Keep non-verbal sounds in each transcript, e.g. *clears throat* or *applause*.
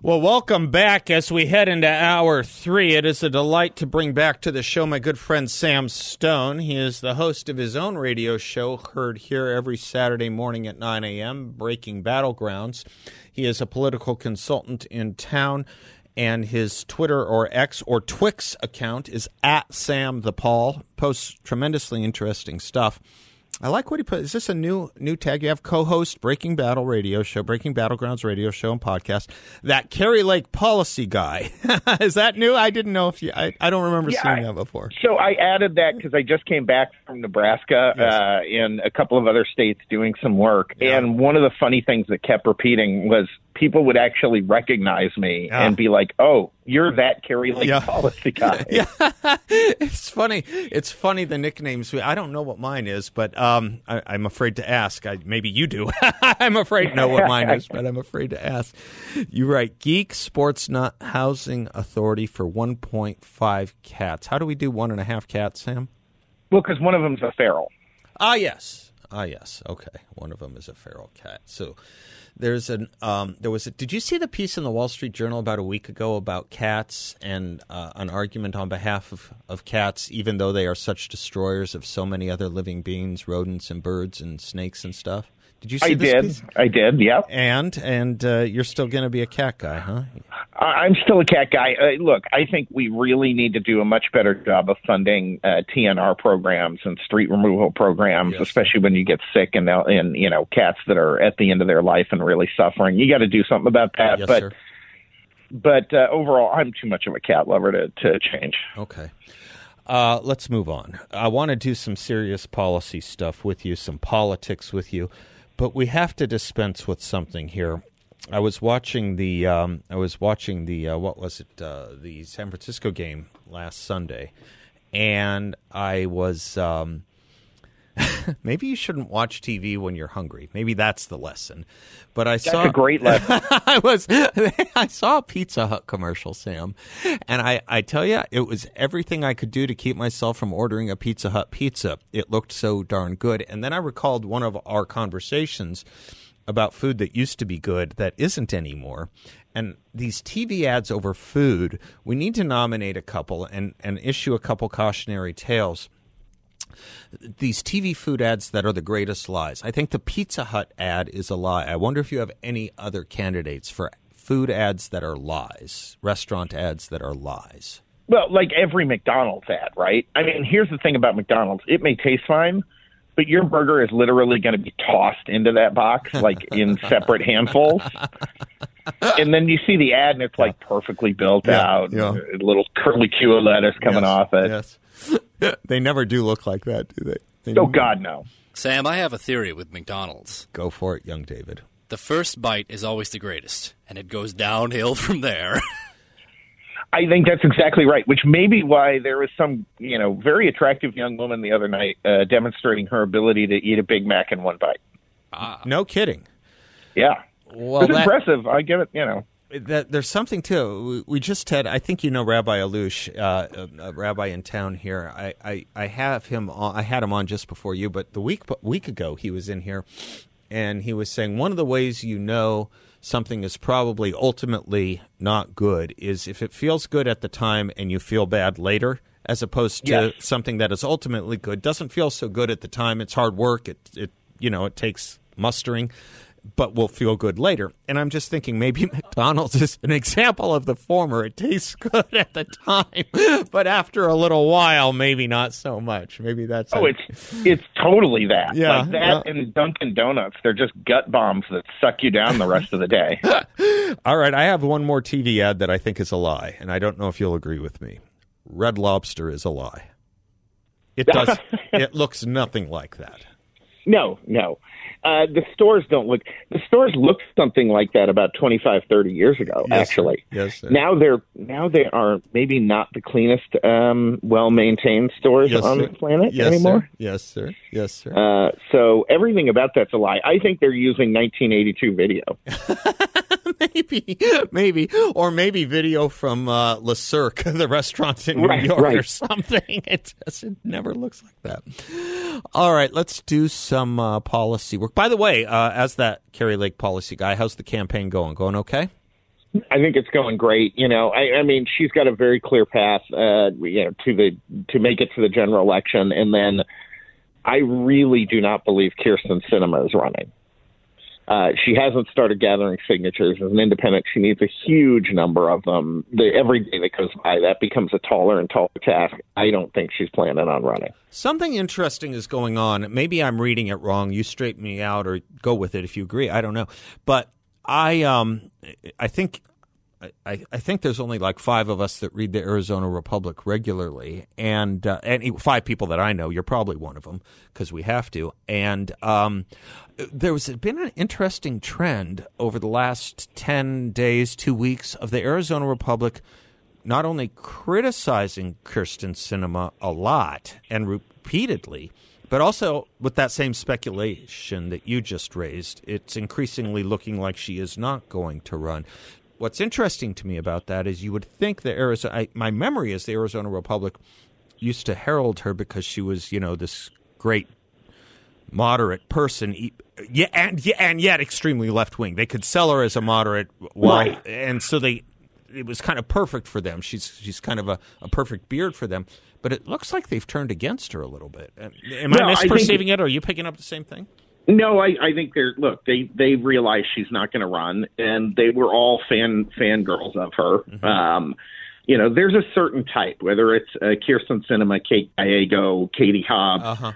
Well, welcome back as we head into hour three. It is a delight to bring back to the show my good friend Sam Stone. He is the host of his own radio show, heard here every Saturday morning at 9 a.m., Breaking Battlegrounds. He is a political consultant in town, and his Twitter or X or Twix account is at Sam the Paul. Posts tremendously interesting stuff. I like what he put. Is this a new new tag? You have co-host Breaking Battle Radio Show, Breaking Battlegrounds Radio Show and podcast. That Kari Lake policy guy *laughs* is that new? I didn't know if you. I, I don't remember Yeah, seeing I- that before. So I added that because I just came back from Nebraska Yes. uh, and a couple of other states doing some work. And one of the funny things that kept repeating was people would actually recognize me Yeah. and be like, "Oh, you're that Kari Lake Yeah. policy guy." *laughs* Yeah, *laughs* it's funny. It's funny the nicknames. I don't know what mine is, but um, I, I'm afraid to ask. I, maybe you do. *laughs* I'm afraid to know what mine is, but I'm afraid to ask. You write Geek Sports Not Housing Authority for 1.5 cats. How do we do one and a half cats, Sam? Well, because one of them's a feral. Ah, yes. Ah, yes. Okay. One of them is a feral cat. So there's an um, there was a, did you see the piece in the Wall Street Journal about a week ago about cats and uh, an argument on behalf of, of cats, even though they are such destroyers of so many other living beings, rodents and birds and snakes and stuff. Did you see I this did. piece? I did. Yep. And and uh, you're still going to be a cat guy, huh? I- I'm still a cat guy. Uh, look, I think we really need to do a much better job of funding uh, TNR programs and street removal programs, Yes. especially when you get sick and now- and you know cats that are at the end of their life and really suffering. You got to do something about that. Yes, but sir. but uh, overall, I'm too much of a cat lover to to change. Okay. Uh, let's move on. I want to do some serious policy stuff with you, some politics with you, but we have to dispense with something here. I was watching the um, I was watching the uh, what was it uh, the San Francisco game last Sunday, and I was um, *laughs* maybe you shouldn't watch TV when you're hungry. Maybe that's the lesson. But I That's saw a great lesson. *laughs* I was *laughs* I saw a Pizza Hut commercial, Sam, and I I tell you, it was everything I could do to keep myself from ordering a Pizza Hut pizza. It looked so darn good, and then I recalled one of our conversations about food that used to be good that isn't anymore. And these TV ads over food, we need to nominate a couple and, and issue a couple cautionary tales these TV food ads that are the greatest lies. I think the Pizza Hut ad is a lie. I wonder if you have any other candidates for food ads that are lies, restaurant ads that are lies. Well, like every McDonald's ad, right? I mean, here's the thing about McDonald's: it may taste fine, but your burger is literally going to be tossed into that box like in *laughs* separate handfuls. And then you see the ad, and it's like perfectly built Yeah, out, yeah. little curly Q of lettuce coming Yes, off it. Yes. *laughs* they never do look like that, do they? they Oh God, no! Sam, I have a theory with McDonald's. Go for it, young David. The first bite is always the greatest, and it goes downhill *laughs* from there. I think that's exactly right. Which may be why there was some, you know, very attractive young woman the other night uh, demonstrating her ability to eat a Big Mac in one bite. No kidding. Yeah, Well, it's that- impressive. I give it, you know. That there's something too. We just had, I think you know Rabbi Alush, uh, a, a rabbi in town here. I, I, I have him. On, I had him on just before you, but the week week ago he was in here, and he was saying one of the ways you know something is probably ultimately not good is if it feels good at the time and you feel bad later, as opposed to Yes. something that is ultimately good doesn't feel so good at the time. It's hard work. It it you know it takes mustering but will feel good later. And I'm just thinking maybe *laughs* McDonald's is an example of the former. It tastes *laughs* good at the time, *laughs* but after a little while, maybe not so much. Maybe that's Oh, a- it's it's totally that. Yeah, like that yeah. and Dunkin' Donuts. They're just gut bombs that suck you down the rest of the day. all right. I have one more TV ad that I think is a lie, and I don't know if you'll agree with me. Red Lobster is a lie. It does. it looks nothing like that. No, no. Uh, the stores don't look. The stores looked something like that about 25, 30 years ago. Yes, sir. actually, Yes, sir. Now they're now they are maybe not the cleanest, um, well maintained stores Yes, on sir. the planet yes, anymore. Sir. Yes, sir. Yes, sir. Uh, so everything about that's a lie. I think they're using 1982 video. *laughs* maybe, maybe, or maybe video from uh, Le Cirque, the restaurant in New Right, York, or something. *laughs* It just it never looks like that. All right, let's do some uh, policy work. By the way, uh, as that Kari Lake policy guy, how's the campaign going? Going okay? I think it's going great. You know, I, I mean, she's got a very clear path, uh, you know, to the to make it to the general election, and then I really do not believe Kyrsten Sinema is running. Uh, she hasn't started gathering signatures as an independent. She needs a huge number of them. The, every day that goes by, that becomes a taller and taller task. I don't think she's planning on running. Something interesting is going on. Maybe I'm reading it wrong. You straighten me out or go with it if you agree. I don't know. But I um I think I, I think there's only like five of us that read the Arizona Republic regularly, and uh, five people that I know. You're probably one of them because we have to. And um, there was been an interesting trend over the last ten days, two weeks of the Arizona Republic not only criticizing Kyrsten Sinema a lot and repeatedly, but also with that same speculation that you just raised, it's increasingly looking like she is not going to run. What's interesting to me about that is you would think the Arizona, I, my memory is the Arizona Republic used to herald her because she was, you know, this great moderate person, yeah, and yeah, and yet extremely left wing. They could sell her as a moderate, well, Right. and so they it was kind of perfect for them. She's she's kind of a, a perfect beard for them. But it looks like they've turned against her a little bit. Am Well, I I misperceiving it, or are you picking up the same thing? No, I, I think they're look. They they realize she's not going to run, and they were all fan fangirls of her. Um, you know, there's a certain type, whether it's uh, Kyrsten Sinema, Kate Gallego, Katie Hobbs. Uh-huh.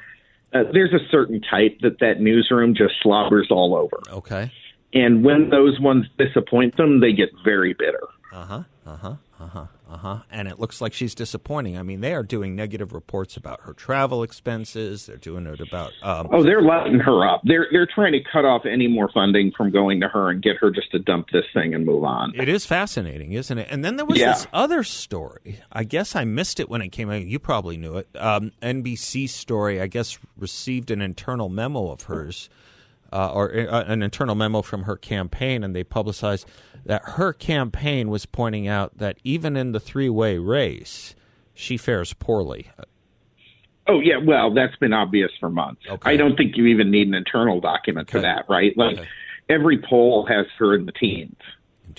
Uh, there's a certain type that that newsroom just slobbers all over, Okay. and when those ones disappoint them, they get very bitter. Uh huh. Uh huh. Uh huh. Uh huh. And it looks like she's disappointing. I mean, they are doing negative reports about her travel expenses. They're doing it about. Um, Oh, they're lighting her up. They're they're trying to cut off any more funding from going to her and get her just to dump this thing and move on. It is fascinating, isn't it? And then there was Yeah. this other story. I guess I missed it when it came out. You probably knew it. Um, NBC story, I guess, received an internal memo of hers, uh, or uh, an internal memo from her campaign, and they publicized that her campaign was pointing out that even in the three way race, she fares poorly. Oh yeah, well that's been obvious for months. Okay. I don't think you even need an internal document for that, right? Like Okay. every poll has her in the teens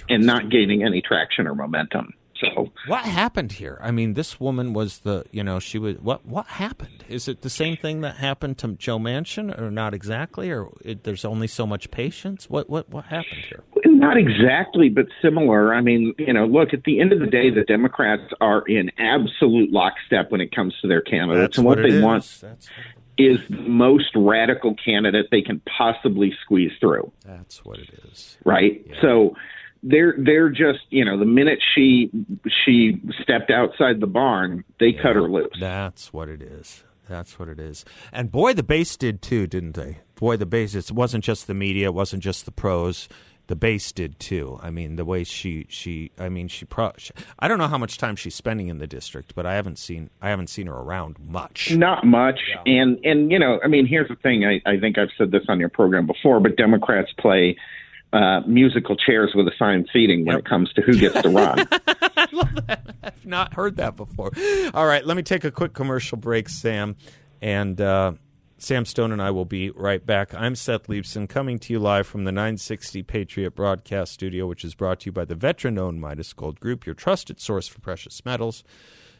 and not gaining any traction or momentum. So What happened here? I mean, this woman was the, you know, she was, what What happened? Is it the same thing that happened to Joe Manchin or not exactly? Or it, there's only so much patience? What, what, what happened here? not exactly, but similar. I mean, you know, look at the end of the day, the Democrats are in absolute lockstep when it comes to their candidates, and what, it they is. want That's, is the most radical candidate they can possibly squeeze through. that's what it is. right? So they're they're just you know the minute she she stepped outside the barn, they cut her loose. That's what it is. That's what it is. And boy, the base did too, didn't they? Boy, the base. It wasn't just the media. It wasn't just the pros. The base did too. I mean, the way she she. I mean, she. Pro, she I don't know how much time she's spending in the district, but I haven't seen. I haven't seen her around much. Not much, and and you know, I mean, here's the thing. I, I think I've said this on your program before, but Democrats play uh, musical chairs with assigned seating when it comes to who gets to run. *laughs* I've not heard that before. All right, let me take a quick commercial break, Sam, and uh, Sam Stone and I will be right back. I'm Seth Leibsohn, coming to you live from the 960 Patriot Broadcast Studio, which is brought to you by the veteran-owned Midas Gold Group, your trusted source for precious metals.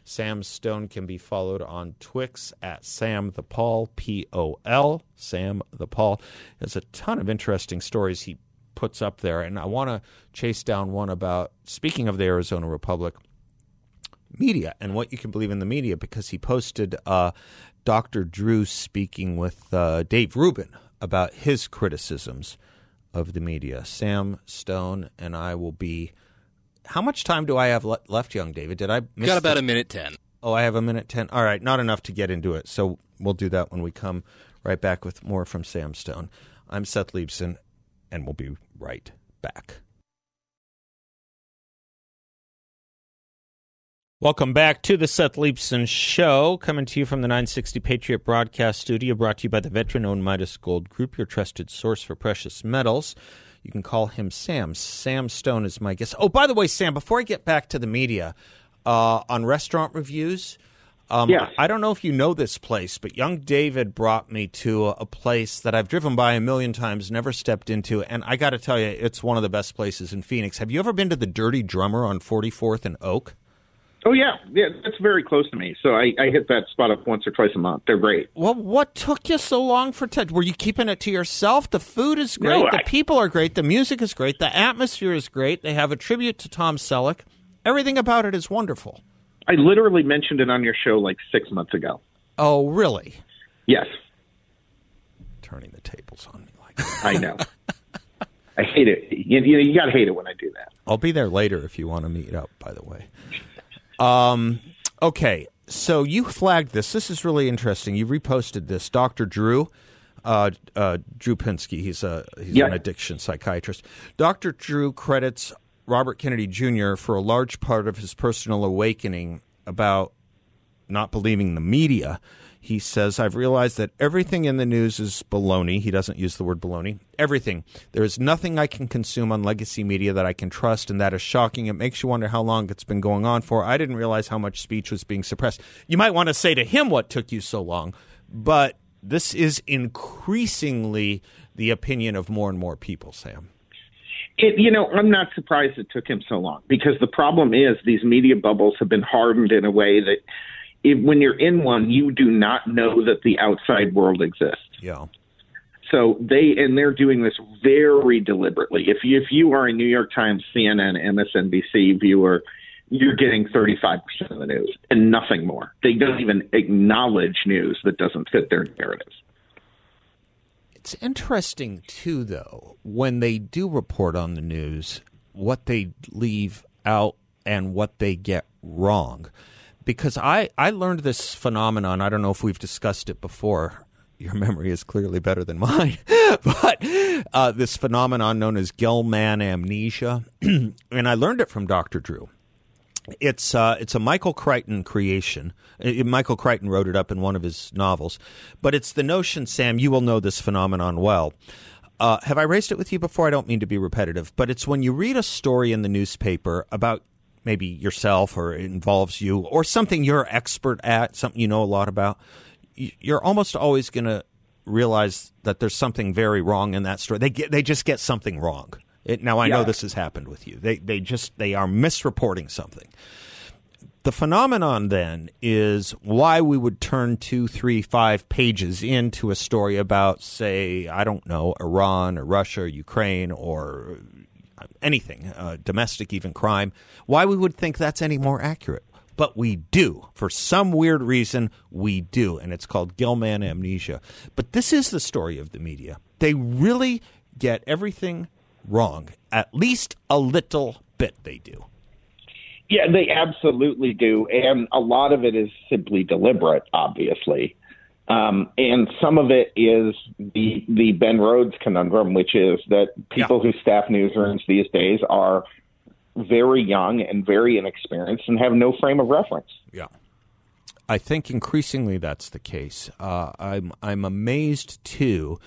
Sam Stone can be followed on Twix at Sam the Paul P O L. Sam the Paul has a ton of interesting stories he puts up there, and I want to chase down one about speaking of the Arizona Republic media and what you can believe in the media because he posted uh, Dr. Drew speaking with uh, Dave Rubin about his criticisms of the media. Sam Stone and I will be. How much time do I have le- left, young David? Did I miss Got about the- a minute ten. Oh, I have a minute 10. All right, not enough to get into it. So we'll do that when we come Right back with more from Sam Stone. I'm Seth Leibsohn, and we'll be right back. Welcome back to the Seth Leibsohn Show, coming to you from the 960 Patriot Broadcast Studio, brought to you by the veteran owned Midas Gold Group, your trusted source for precious metals. You can call him Sam. Sam Stone is my guest. Oh, by the way, Sam, before I get back to the media, uh, on restaurant reviews, um, Yes. I don't know if you know this place, but young David brought me to a, a place that I've driven by a million times, never stepped into, and I got to tell you, it's one of the best places in Phoenix. Have you ever been to the Dirty Drummer on 44th and Oak? Oh yeah, yeah, that's very close to me. So I, I hit that spot up once or twice a month. They're great. Well, what took you so long for Ted? Were you keeping it to yourself? The food is great. No, the I- people are great. The music is great. The atmosphere is great. They have a tribute to Tom Selleck. Everything about it is wonderful. I literally mentioned it on your show like six months ago. Oh, really? Yes, Turning the tables on me like that. I know. *laughs* I hate it. You, you, you got to hate it when I do that. I'll be there later if you want to meet up, by the way. Um, okay, so you flagged this. This is really interesting. You reposted this. Dr. Drew, uh, uh, Drew Pinsky, he's, a, he's Yeah. an addiction psychiatrist. Dr. Drew credits Robert Kennedy Jr. for a large part of his personal awakening about not believing the media. He says, I've realized that everything in the news is baloney. He doesn't use the word baloney. Everything. There is nothing I can consume on legacy media that I can trust, and that is shocking. It makes you wonder how long it's been going on for. I didn't realize how much speech was being suppressed. You might want to say to him what took you so long, but this is increasingly the opinion of more and more people, Sam. It, you know, I'm not surprised it took him so long because the problem is these media bubbles have been hardened in a way that if, when you're in one, you do not know that the outside world exists. Yeah. So they and they're doing this very deliberately. If you if you are a New York Times, CNN, MSNBC viewer, you're getting 35% of the news and nothing more. They don't even acknowledge news that doesn't fit their narratives. It's interesting too, though, when they do report on the news, what they leave out and what they get wrong. Because I, I learned this phenomenon. I don't know if we've discussed it before. Your memory is clearly better than mine. *laughs* but uh, this phenomenon known as Gell-Mann amnesia. *clears throat* and I learned it from Dr. Drew. It's uh, it's a Michael Crichton creation. Uh, Michael Crichton wrote it up in one of his novels, but it's the notion, Sam. You will know this phenomenon well. Uh, have I raised it with you before? I don't mean to be repetitive, but it's when you read a story in the newspaper about maybe yourself or it involves you or something you're expert at, something you know a lot about. You're almost always going to realize that there's something very wrong in that story. They get, they just get something wrong. It, now I know this has happened with you. They they just they are misreporting something. The phenomenon then is why we would turn two, three, five pages into a story about, say, I don't know, Iran or Russia or Ukraine or anything, uh, domestic even crime, why we would think that's any more accurate. But we do. For some weird reason, we do. And it's called Gell-Mann amnesia. But this is the story of the media. They really get everything wrong. At least a little bit they do. Yeah, they absolutely do, and a lot of it is simply deliberate, obviously, um, and some of it is the the Ben Rhodes conundrum, which is that people who staff newsrooms these days are very young and very inexperienced and have no frame of reference. Yeah. I think increasingly that's the case. Uh, I'm I'm amazed too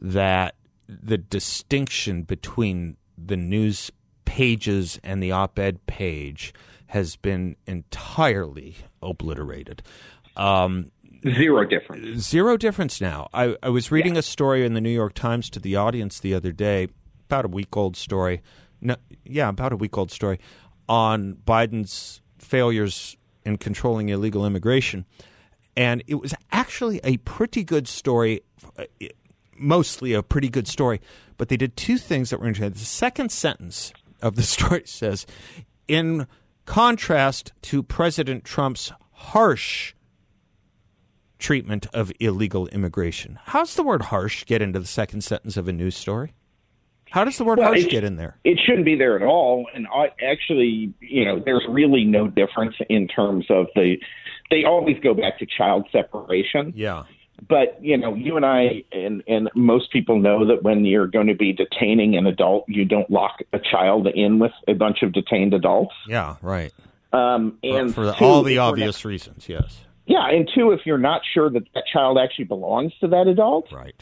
that the distinction between the news pages and the op-ed page has been entirely obliterated. Um, Zero difference. zero difference now. I, I was reading a story in the New York Times to the audience the other day, about a week old story. No, yeah, about a week old story on Biden's failures in controlling illegal immigration. And it was actually a pretty good story, uh, mostly a pretty good story. But they did two things that were interesting. The second sentence of the *laughs* story says, in contrast to President Trump's harsh treatment of illegal immigration. How's the word harsh get into the second sentence of a news story? How does the word Well, harsh get in there? It shouldn't be there at all. And I, actually, you know, there's really no difference in terms of the. They always go back to child separation. Yeah. But you know, you and I and and most people know that when you're going to be detaining an adult, you don't lock a child in with a bunch of detained adults. Yeah, right. Um, and for, two, all the obvious reasons, yes. yeah, and two, if you're not sure that that child actually belongs to that adult, Right.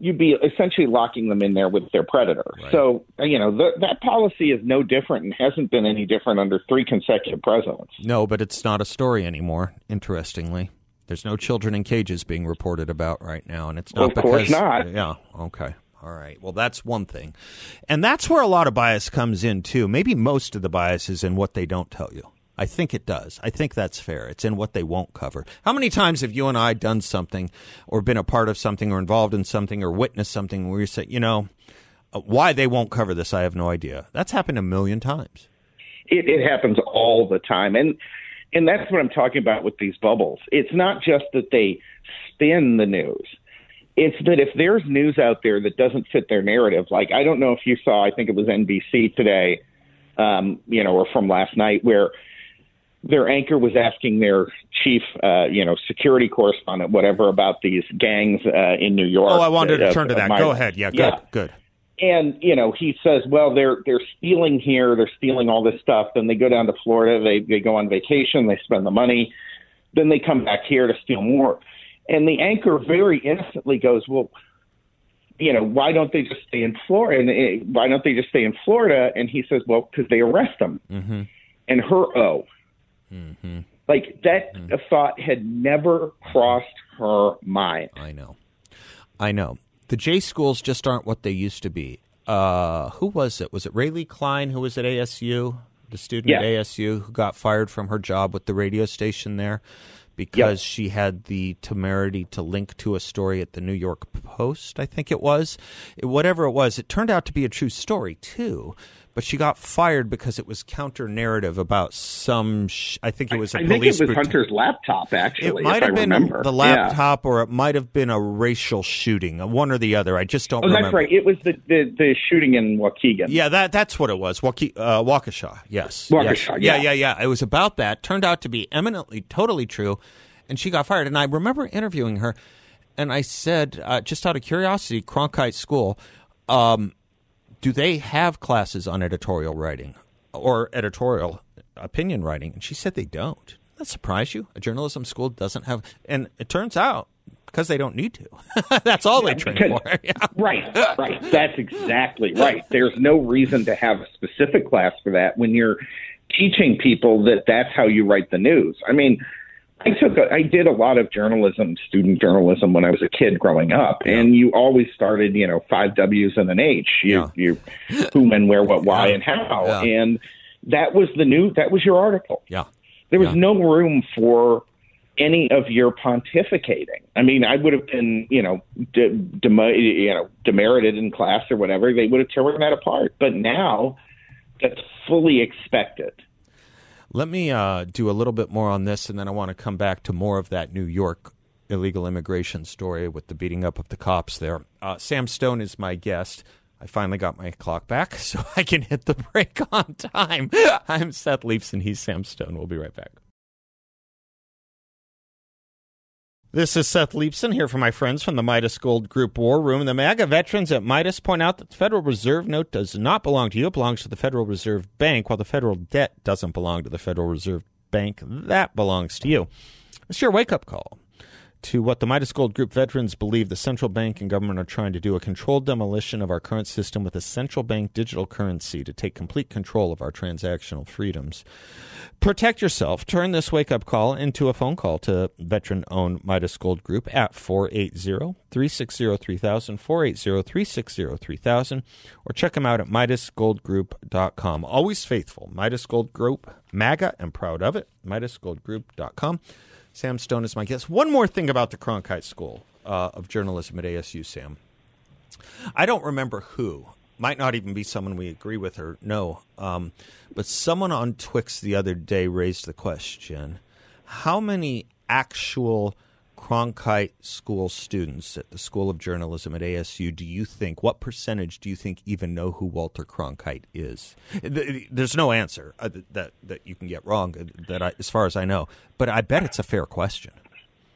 you'd be essentially locking them in there with their predator. Right. So you know, the, that policy is no different and hasn't been any different under three consecutive presidents. No, but it's not a story anymore, interestingly. There's no children in cages being reported about right now, and it's not Of course because not. Yeah, okay. All right. Well, that's one thing. And that's where a lot of bias comes in too. Maybe most of the bias is in what they don't tell you. I think it does. I think that's fair. It's in what they won't cover. How many times have you and I done something or been a part of something or involved in something or witnessed something where you say, you know, why they won't cover this, I have no idea. That's happened a million times. it, it happens all the time and and that's what i'm talking about with these bubbles it's not just that they spin the news it's that if there's news out there that doesn't fit their narrative like i don't know if you saw i think it was nbc today um you know or from last night where their anchor was asking their chief uh you know security correspondent whatever about these gangs uh in new york Oh, I wanted to uh, turn to that. my- Go ahead. Yeah, good. yeah Good. And you know he says well they're they're stealing here. They're stealing all this stuff. Then they go down to florida. They they go on vacation. They spend the money. Then they come back here to steal more. And the anchor very innocently goes well you know why don't they just stay in florida? And eh, why don't they just stay in florida? And he says well because they arrest them. Mm-hmm. and her oh like that Mm. thought had never crossed her mind. I know. I know. The J schools just aren't what they used to be. Uh, who was it? Was it Rae'Lee Klein who was at ASU, the student at ASU who got fired from her job with the radio station there because she had the temerity to link to a story at the New York Post, I think it was. It- whatever it was, it turned out to be a true story too. But she got fired because it was counter narrative about some. Sh- I think it was a I think it was bruta- Hunter's laptop, actually. it might have been remember. the Yeah. laptop, or it might have been a racial shooting, uh, one or the other. I just don't Oh, remember. that's right. It was the, the, the shooting in Waukegan. Yeah, that that's what it was. Wauke- uh, Waukesha. Yes. Waukesha, Yes. Yeah, yeah. yeah, yeah. It was about that. Turned out to be eminently, totally true, and she got fired. And I remember interviewing her, and I said, uh, just out of curiosity, Cronkite School, um, do they have classes on editorial writing or editorial opinion writing? And she said they don't. That surprise you? A journalism school doesn't have, and it turns out because they don't need to. *laughs* That's all they train because- for. *laughs* yeah. Right, right. That's exactly right. There's no reason to have a specific class for that when you're teaching people that that's how you write the news. I mean, I took a, I did a lot of journalism, student journalism when I was a kid growing up, and you always started, you know, five W's and an H. You, Yeah. you, who, when, where, what, why, and how, Yeah. and that was the new. That was your article. Yeah. There was Yeah. no room for any of your pontificating. I mean, I would have been, you know, de- demo- you know, demerited in class or whatever. They would have torn that apart. But now, that's fully expected. Let me uh, do a little bit more on this, and then I want to come back to more of that New York illegal immigration story with the beating up of the cops there. Uh, Sam Stone is my guest. I finally got my clock back, *laughs* so I can hit the break on time. *laughs* I'm Seth Leibsohn. He's Sam Stone. We'll be right back. This is Seth Leibsohn here for my friends from the Midas Gold Group War Room. The MAGA veterans at Midas point out that the Federal Reserve note does not belong to you. It belongs to the Federal Reserve Bank, while the federal debt doesn't belong to the Federal Reserve Bank. That belongs to you. It's your wake up call to what the Midas Gold Group veterans believe the central bank and government are trying to do a controlled demolition of our current system with a central bank digital currency to take complete control of our transactional freedoms. Protect yourself. Turn this wake up call into a phone call to veteran owned Midas Gold Group at 480 360 3000, 480 360 3000, or check them out at MidasGoldGroup.com. Always faithful. Midas Gold Group, MAGA, and proud of it. MidasGoldGroup.com. Sam Stone is my guest. One more thing about the Cronkite School uh, of Journalism at ASU, Sam. I don't remember who. Might not even be someone we agree with or no. Um, but someone on Twix the other day raised the question how many actual Cronkite School students at the School of Journalism at ASU do you think, what percentage do you think even know who Walter Cronkite is? There's no answer uh, that, that you can get wrong, uh, that I, as far as I know. But I bet it's a fair question.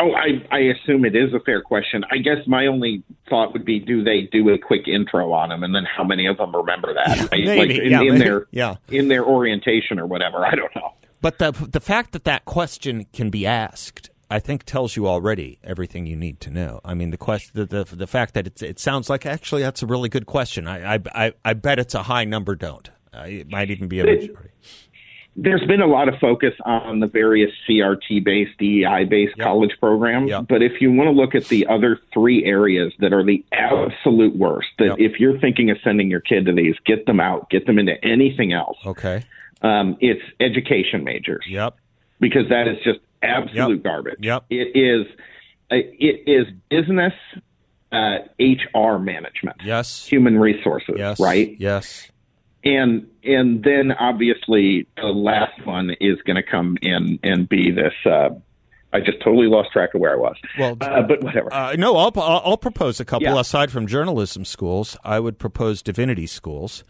Oh, I, I assume it is a fair question. I guess my only thought would be, do they do a quick intro on them, and then how many of them remember that? Maybe, like in, yeah, in maybe, their yeah. in their orientation or whatever. I don't know. But the the fact that that question can be asked, I think, tells you already everything you need to know. I mean, the question, the the, the fact that it's, it sounds like actually that's a really good question. I I I, I bet it's a high number. Don't. Uh, it might even be a majority. There's been a lot of focus on the various CRT based, DEI based Yep. college programs. Yep. But if you want to look at the other three areas that are the absolute worst, that Yep. if you're thinking of sending your kid to these, get them out, get them into anything else. Okay. Um, it's education majors. Yep. because that is just absolute Yep. garbage. Yep. It is uh, it is business uh, HR management, Yes. human resources, Yes. right? Yes. And and then obviously the last one is going to come in and be this. Uh, I just totally lost track of where I was. Well, uh, but whatever. Uh, no, I'll, I'll I'll propose a couple Yeah. aside from journalism schools. I would propose divinity schools.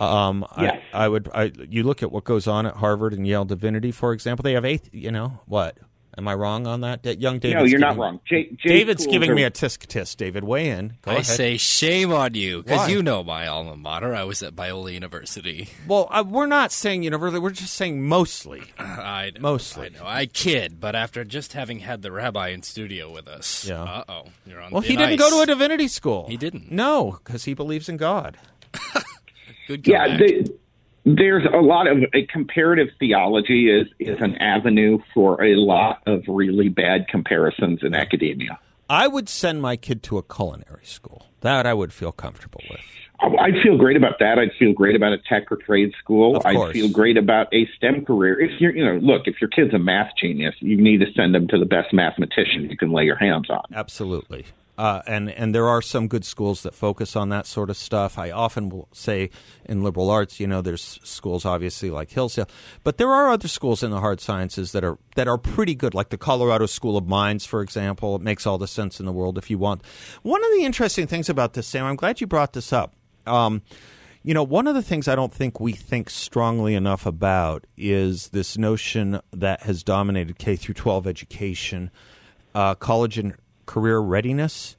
Um, Yes. I, I would. I, you look at what goes on at Harvard and Yale Divinity, for example. They have eighth. You know what? Am I wrong on that? That young David. no, you're not wrong. J, J David's giving are- me a tisk tisk. David, weigh in. Go I ahead. say shame on you because you know my alma mater. I was at Biola University. well, uh, we're not saying universally. We're just saying mostly. *clears throat* I know, Mostly. I know. I kid, but after just having had the rabbi in studio with us, Yeah. uh oh, you're on. Well, he didn't go to a divinity school. He didn't. No, because he believes in God. *laughs* Good Yeah, comeback. the, there's a lot of a comparative theology is is an avenue for a lot of really bad comparisons in academia. I would send my kid to a culinary school. That I would feel comfortable with. Oh, I'd feel great about that. I'd feel great about a tech or trade school. I'd feel great about a STEM career. If you're, you know, look, if your kid's a math genius, you need to send them to the best mathematician you can lay your hands on. Absolutely. Uh, and and there are some good schools that focus on that sort of stuff. I often will say in liberal arts, you know, there's schools obviously like Hillsdale, but there are other schools in the hard sciences that are that are pretty good, like the Colorado School of Mines, for example. It makes all the sense in the world if you want. One of the interesting things about this, Sam, I'm glad you brought this up. Um, you know, one of the things I don't think we think strongly enough about is this notion that has dominated K through 12 education, uh, college and career readiness.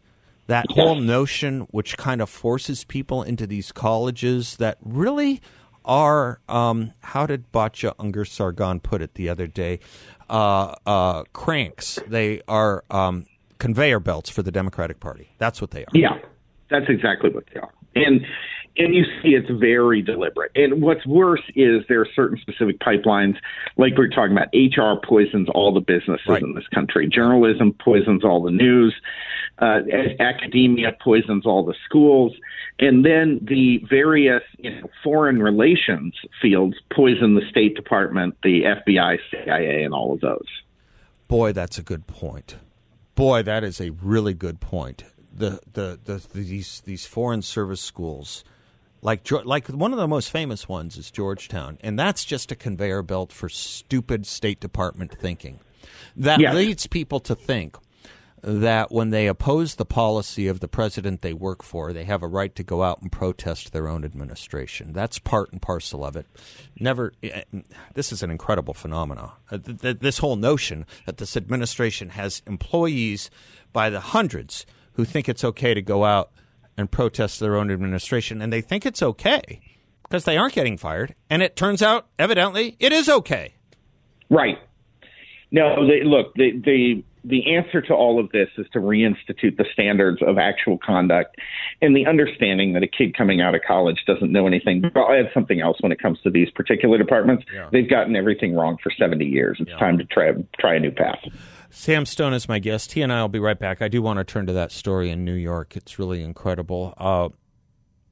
That whole notion, which kind of forces people into these colleges that really are, um, how did Batya Ungar-Sargon put it the other day? Uh, uh, cranks. They are um, conveyor belts for the Democratic Party. That's what they are. Yeah, that's exactly what they are. And and you see it's very deliberate. And what's worse is there are certain specific pipelines, like we are talking about. HR poisons all the businesses Right. in this country. Journalism poisons all the news. Uh, academia poisons all the schools. And then the various you know, foreign relations fields poison the State Department, the FBI, CIA, and all of those. Boy, that's a good point. Boy, that is a really good point. The the, the, these these foreign service schools, like like one of the most famous ones is Georgetown, and that's just a conveyor belt for stupid State Department thinking. That Yes. leads people to think that when they oppose the policy of the president they work for, they have a right to go out and protest their own administration. That's part and parcel of it. Never. eh, This is an incredible phenomenon. Uh, th- th- This whole notion that this administration has employees by the hundreds who think it's okay to go out and protest their own administration, and they think it's okay because they aren't getting fired, and it turns out, evidently, it is okay. Right. No, they, look, the, the the answer to all of this is to reinstitute the standards of actual conduct and the understanding that a kid coming out of college doesn't know anything. Mm-hmm. But I'll add something else when it comes to these particular departments. They've gotten everything wrong for 70 years. It's time to try try a new path. Sam Stone is my guest. He and I will be right back. I do want to turn to that story in New York. It's really incredible. Uh,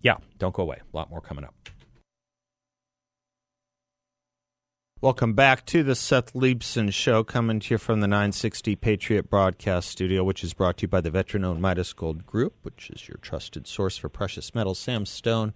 yeah, don't go away. A lot more coming up. Welcome back to the Seth Leibsohn Show, coming to you from the 960 Patriot Broadcast Studio, which is brought to you by the veteran owned Midas Gold Group, which is your trusted source for precious metals. Sam Stone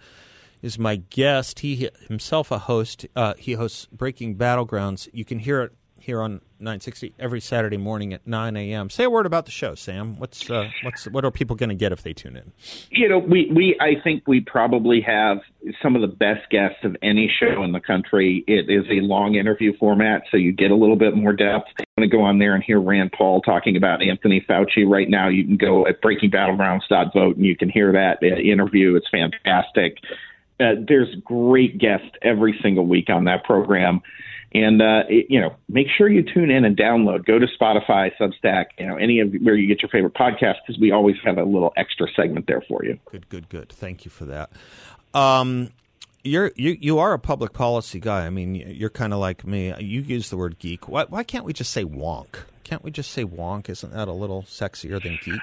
is my guest. He himself a host. Uh, he hosts Breaking Battlegrounds. You can hear it here on 960 every Saturday morning at 9 a.m. Say a word about the show, Sam. What's uh, what's what are people going to get if they tune in? You know, we, we I think we probably have some of the best guests of any show in the country. It is a long interview format, so you get a little bit more depth. You want to go on there and hear Rand Paul talking about Anthony Fauci right now, you can go at breakingbattlegrounds.vote and you can hear that uh, interview. It's fantastic. Uh, there's great guests every single week on that program. And uh, it, you know, make sure you tune in and download. Go to Spotify, Substack, you know, any of where you get your favorite podcast, because we always have a little extra segment there for you. Good, good, good. Thank you for that. Um, you're you you are a public policy guy. I mean, you're kind of like me. You use the word geek. Why why can't we just say wonk? Can't we just say wonk? Isn't that a little sexier than geek?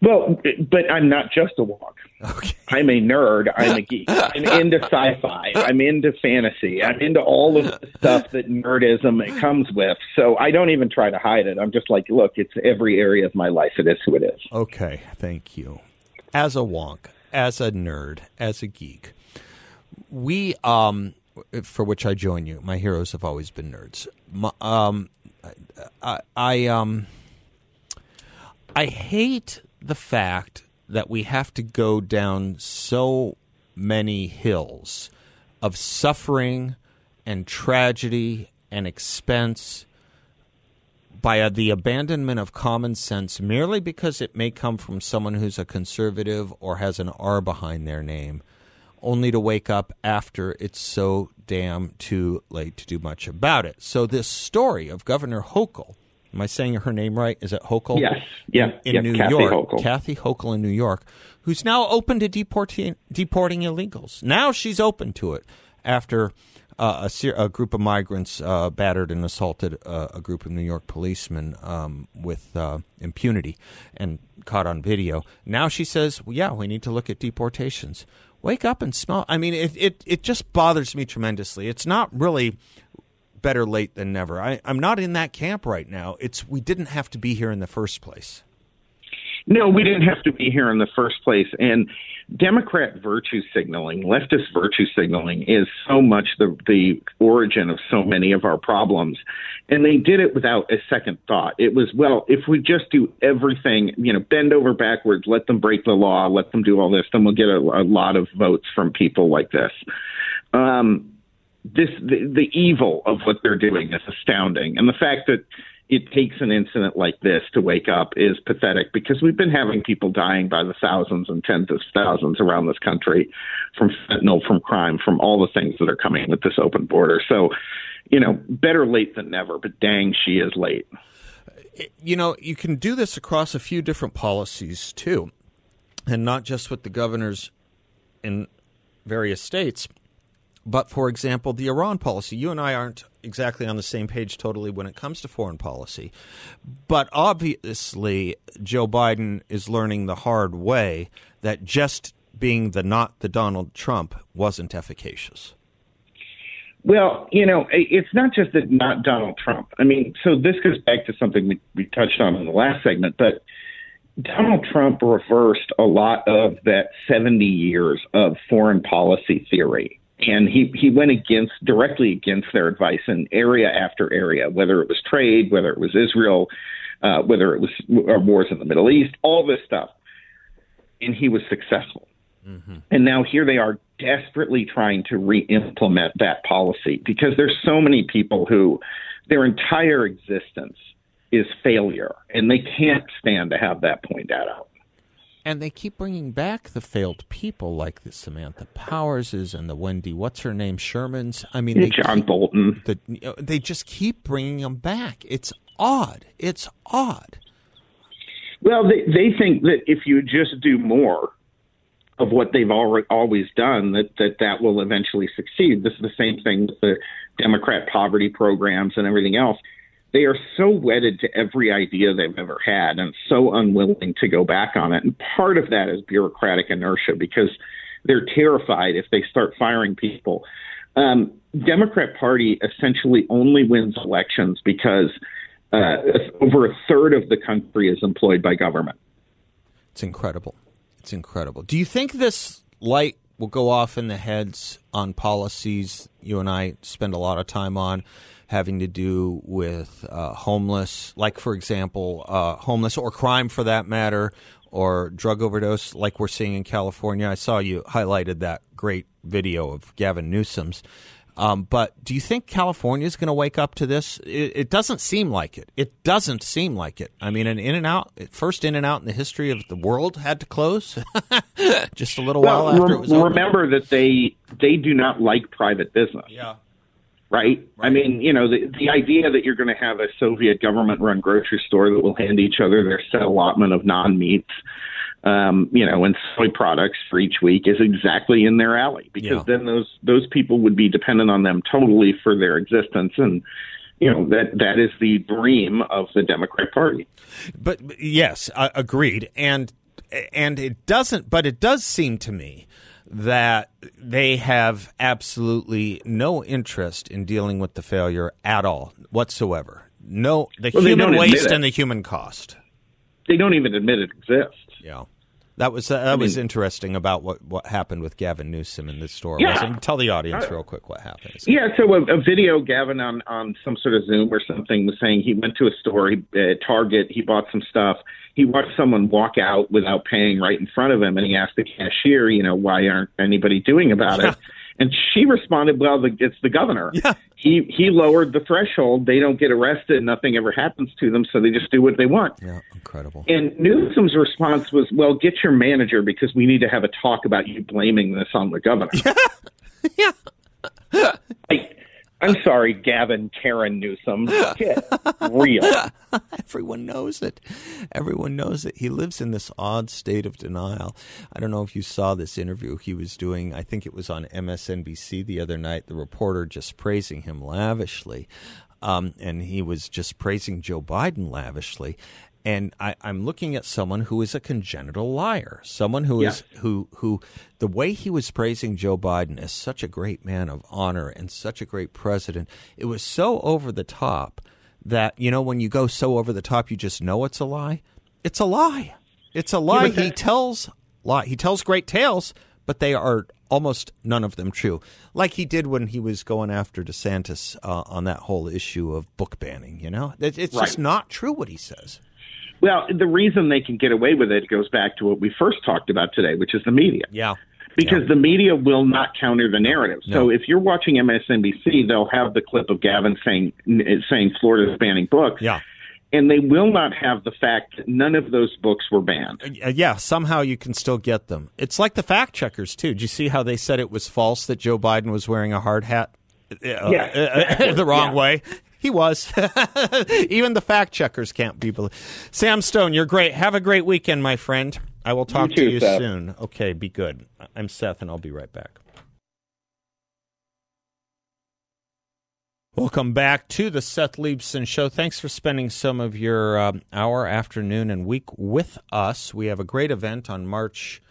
Well, but I'm not just a wonk. Okay. I'm a nerd. I'm a geek. *laughs* I'm into sci-fi. I'm into fantasy. I'm into all of the stuff that nerdism comes with. So I don't even try to hide it. I'm just like, look, it's every area of my life. It is who it is. Okay, thank you. As a wonk, as a nerd, as a geek, we um, for which I join you. My heroes have always been nerds. My, um, I, I um, I hate the fact that we have to go down so many hills of suffering and tragedy and expense by uh, the abandonment of common sense merely because it may come from someone who's a conservative or has an R behind their name only to wake up after it's so damn too late to do much about it. So this story of Governor Hochul, am I saying her name right? Is it Hochul? Yes. Yeah. In, New Kathy York, Hochul. Kathy Hochul in New York, who's now open to deporting deporting illegals. Now she's open to it after. Uh, a, a, group of migrants uh, battered and assaulted uh, a group of New York policemen um, with uh, impunity and caught on video. Now she says, well, yeah, we need to look at deportations wake up and smell. I mean, it, it, it just bothers me tremendously. It's not really better late than never. I, I'm not in that camp right now. It's we didn't have to be here in the first place. No, we didn't have to be here in the first place. And Democrat virtue signaling, leftist virtue signaling, is so much the the origin of so many of our problems. And they did it without a second thought. It was well, if we just do everything, you know, bend over backwards, let them break the law, let them do all this, then we'll get a, a lot of votes from people like this. Um, this the, the evil of what they're doing is astounding, and the fact that it takes an incident like this to wake up is pathetic because we've been having people dying by the thousands and tens of thousands around this country from fentanyl, from crime, from all the things that are coming with this open border. So, you know, better late than never, but dang, she is late. You know, you can do this across a few different policies too, and not just with the governors in various states. But for example, the Iran policy, you and I aren't exactly on the same page totally when it comes to foreign policy. But obviously, Joe Biden is learning the hard way that just being the not the Donald Trump wasn't efficacious. Well, you know, it's not just that not Donald Trump. I mean, so this goes back to something we, we touched on in the last segment, but Donald Trump reversed a lot of that 70 years of foreign policy theory and he he went against directly against their advice in area after area, whether it was trade, whether it was Israel, uh, whether it was wars in the Middle East, all this stuff, and he was successful. Mm-hmm. And now here they are desperately trying to re-implement that policy because there's so many people who their entire existence is failure, and they can't stand to have that pointed out and they keep bringing back the failed people like the Samantha Powerses and the Wendy what's her name Shermans. I mean, they John keep, Bolton. The, know, they just keep bringing them back. It's odd. It's odd. Well, they they think that if you just do more of what they've already always done, that that that will eventually succeed. This is the same thing with the Democrat poverty programs and everything else they are so wedded to every idea they've ever had and so unwilling to go back on it. And part of that is bureaucratic inertia because they're terrified if they start firing people. Um, Democrat Party essentially only wins elections because uh, over a third of the country is employed by government. It's incredible. It's incredible. Do you think this light will go off in the heads on policies you and I spend a lot of time on? having to do with uh, homeless, like, for example, uh, homeless or crime for that matter, or drug overdose, like we're seeing in California. I saw you highlighted that great video of Gavin Newsom's. Um, but do you think California is going to wake up to this? It, it, doesn't seem like it. It doesn't seem like it. I mean, an In and Out, first In and Out in the history of the world, had to close *laughs* just a little well, while after it was. Remember open. that they they do not like private business. Yeah. Right? right? I mean, you know, the the idea that you're going to have a Soviet government run grocery store that will hand each other their set allotment of non meats um, you know, and soy products for each week is exactly in their alley because yeah. then those those people would be dependent on them totally for their existence and you know that that is the dream of the Democrat Party. But yes, uh, agreed. And and it doesn't but it does seem to me that they have absolutely no interest in dealing with the failure at all whatsoever. No, the well, human waste and the human cost. They don't even admit it exists. Yeah. That was uh, that I was interesting about what, what happened with Gavin Newsom in this story. Yeah. Tell the audience real quick what happened. Yeah, so a, a, video Gavin on on some sort of Zoom or something was saying he went to a store, he, uh, Target, he bought some stuff. He watched someone walk out without paying right in front of him, and he asked the cashier, you know, why aren't anybody doing about it? *laughs* And she responded, "Well, the, it's the governor. *laughs* Yeah. He he lowered the threshold. They don't get arrested. Nothing ever happens to them, so they just do what they want." Yeah, incredible. And Newsom's response was, "Well, get your manager because we need to have a talk about you blaming this on the governor." *laughs* yeah. like, I'm sorry, Gavin Karen Newsom. Get real. *laughs* Everyone knows it. Everyone knows it. He lives in this odd state of denial. I don't know if you saw this interview he was doing. I think it was on MSNBC the other night. The reporter just praising him lavishly. Um, and he was just praising Joe Biden lavishly and I, am looking at someone who is a congenital liar, someone who is who who the way he was praising Joe Biden as such a great man of honor and such a great president, it was so over the top that you know when you go so over the top, you just know it's a lie. It's a lie. It's a lie. Yeah, he tells lie. He tells great tales, but they are almost none of them true. Like he did when he was going after DeSantis uh, on that whole issue of book banning. You know, it's right. just not true what he says. Well, the reason they can get away with it goes back to what we first talked about today, which is the media. Yeah. Because yeah. the media will not counter the narrative. No. So if you're watching MSNBC, they'll have the clip of Gavin saying saying Florida's banning books. Yeah. And they will not have the fact that none of those books were banned. Uh, yeah, somehow you can still get them. It's like the fact checkers too. Did you see how they said it was false that Joe Biden was wearing a hard hat? Uh, yeah. *laughs* the wrong yeah. way. He was. *laughs* Even the fact checkers can't be believed. Sam Stone, you're great. Have a great weekend, my friend. I will talk you to you Seth. soon. Okay, be good. I'm Seth, and I'll be right back. Welcome back to the Seth Leibsohn Show. Thanks for spending some of your um, hour, afternoon, and week with us. We have a great event on March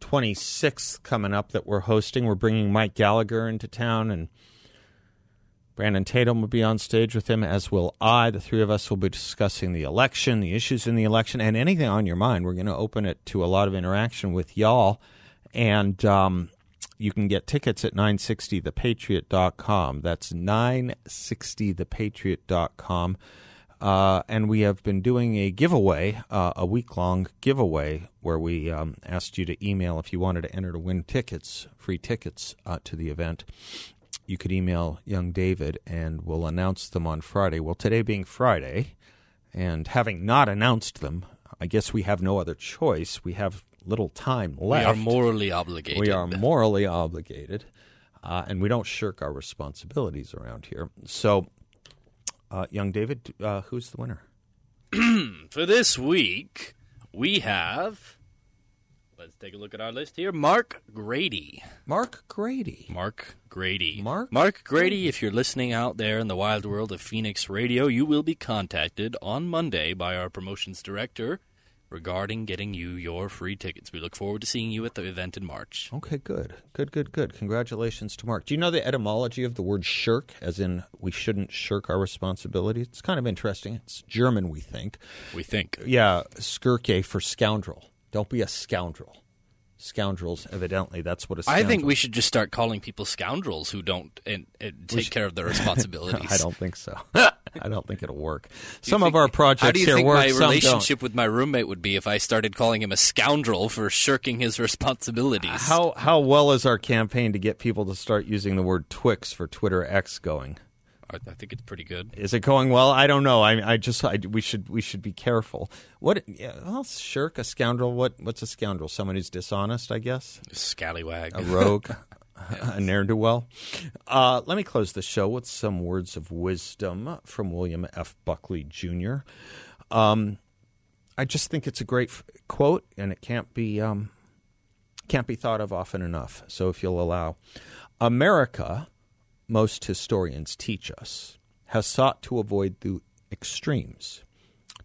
26th coming up that we're hosting. We're bringing Mike Gallagher into town and Brandon Tatum will be on stage with him, as will I. The three of us will be discussing the election, the issues in the election, and anything on your mind. We're going to open it to a lot of interaction with y'all. And um, you can get tickets at 960thepatriot.com. That's 960thepatriot.com. Uh, and we have been doing a giveaway, uh, a week long giveaway, where we um, asked you to email if you wanted to enter to win tickets, free tickets uh, to the event you could email young David and we'll announce them on Friday. Well, today being Friday, and having not announced them, I guess we have no other choice. We have little time left. We are morally obligated. We are morally obligated, uh, and we don't shirk our responsibilities around here. So, uh, young David, uh, who's the winner? *clears throat* For this week, we have Let's take a look at our list here. Mark Grady. Mark Grady. Mark Grady. Mark? Mark Grady, if you're listening out there in the wild world of Phoenix radio, you will be contacted on Monday by our promotions director regarding getting you your free tickets. We look forward to seeing you at the event in March. Okay, good. Good, good, good. Congratulations to Mark. Do you know the etymology of the word shirk, as in we shouldn't shirk our responsibility? It's kind of interesting. It's German, we think. We think. Yeah, skirke for scoundrel. Don't be a scoundrel. Scoundrels, evidently, that's what a scoundrel. I think we should just start calling people scoundrels who don't and, and take care of their *laughs* responsibilities. I don't think so. *laughs* I don't think it'll work. Some of our projects How do you here think work. my don't. relationship with my roommate would be if I started calling him a scoundrel for shirking his responsibilities? How how well is our campaign to get people to start using the word Twix for Twitter X going? I I think it's pretty good. Is it going well? I don't know. I, I just I, we should we should be careful. What? Yeah, well, shirk a scoundrel. What? What's a scoundrel? Someone who's dishonest, I guess. Scallywag. A rogue, *laughs* *laughs* a ne'er do well. Uh, let me close the show with some words of wisdom from William F. Buckley Jr. Um, I just think it's a great f- quote, and it can't be um, can't be thought of often enough. So, if you'll allow, America, most historians teach us, has sought to avoid the extremes,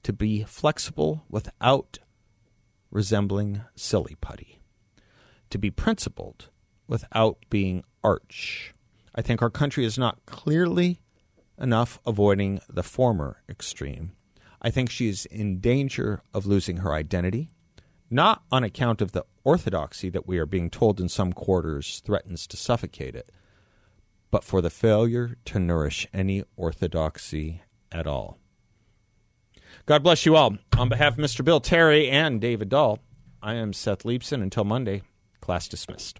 to be flexible without resembling silly putty, to be principled without being arch. I think our country is not clearly enough avoiding the former extreme. I think she is in danger of losing her identity, not on account of the orthodoxy that we are being told in some quarters threatens to suffocate it, but for the failure to nourish any orthodoxy at all. God bless you all. On behalf of Mr. Bill Terry and David Dahl, I am Seth Leibsohn. Until Monday, class dismissed.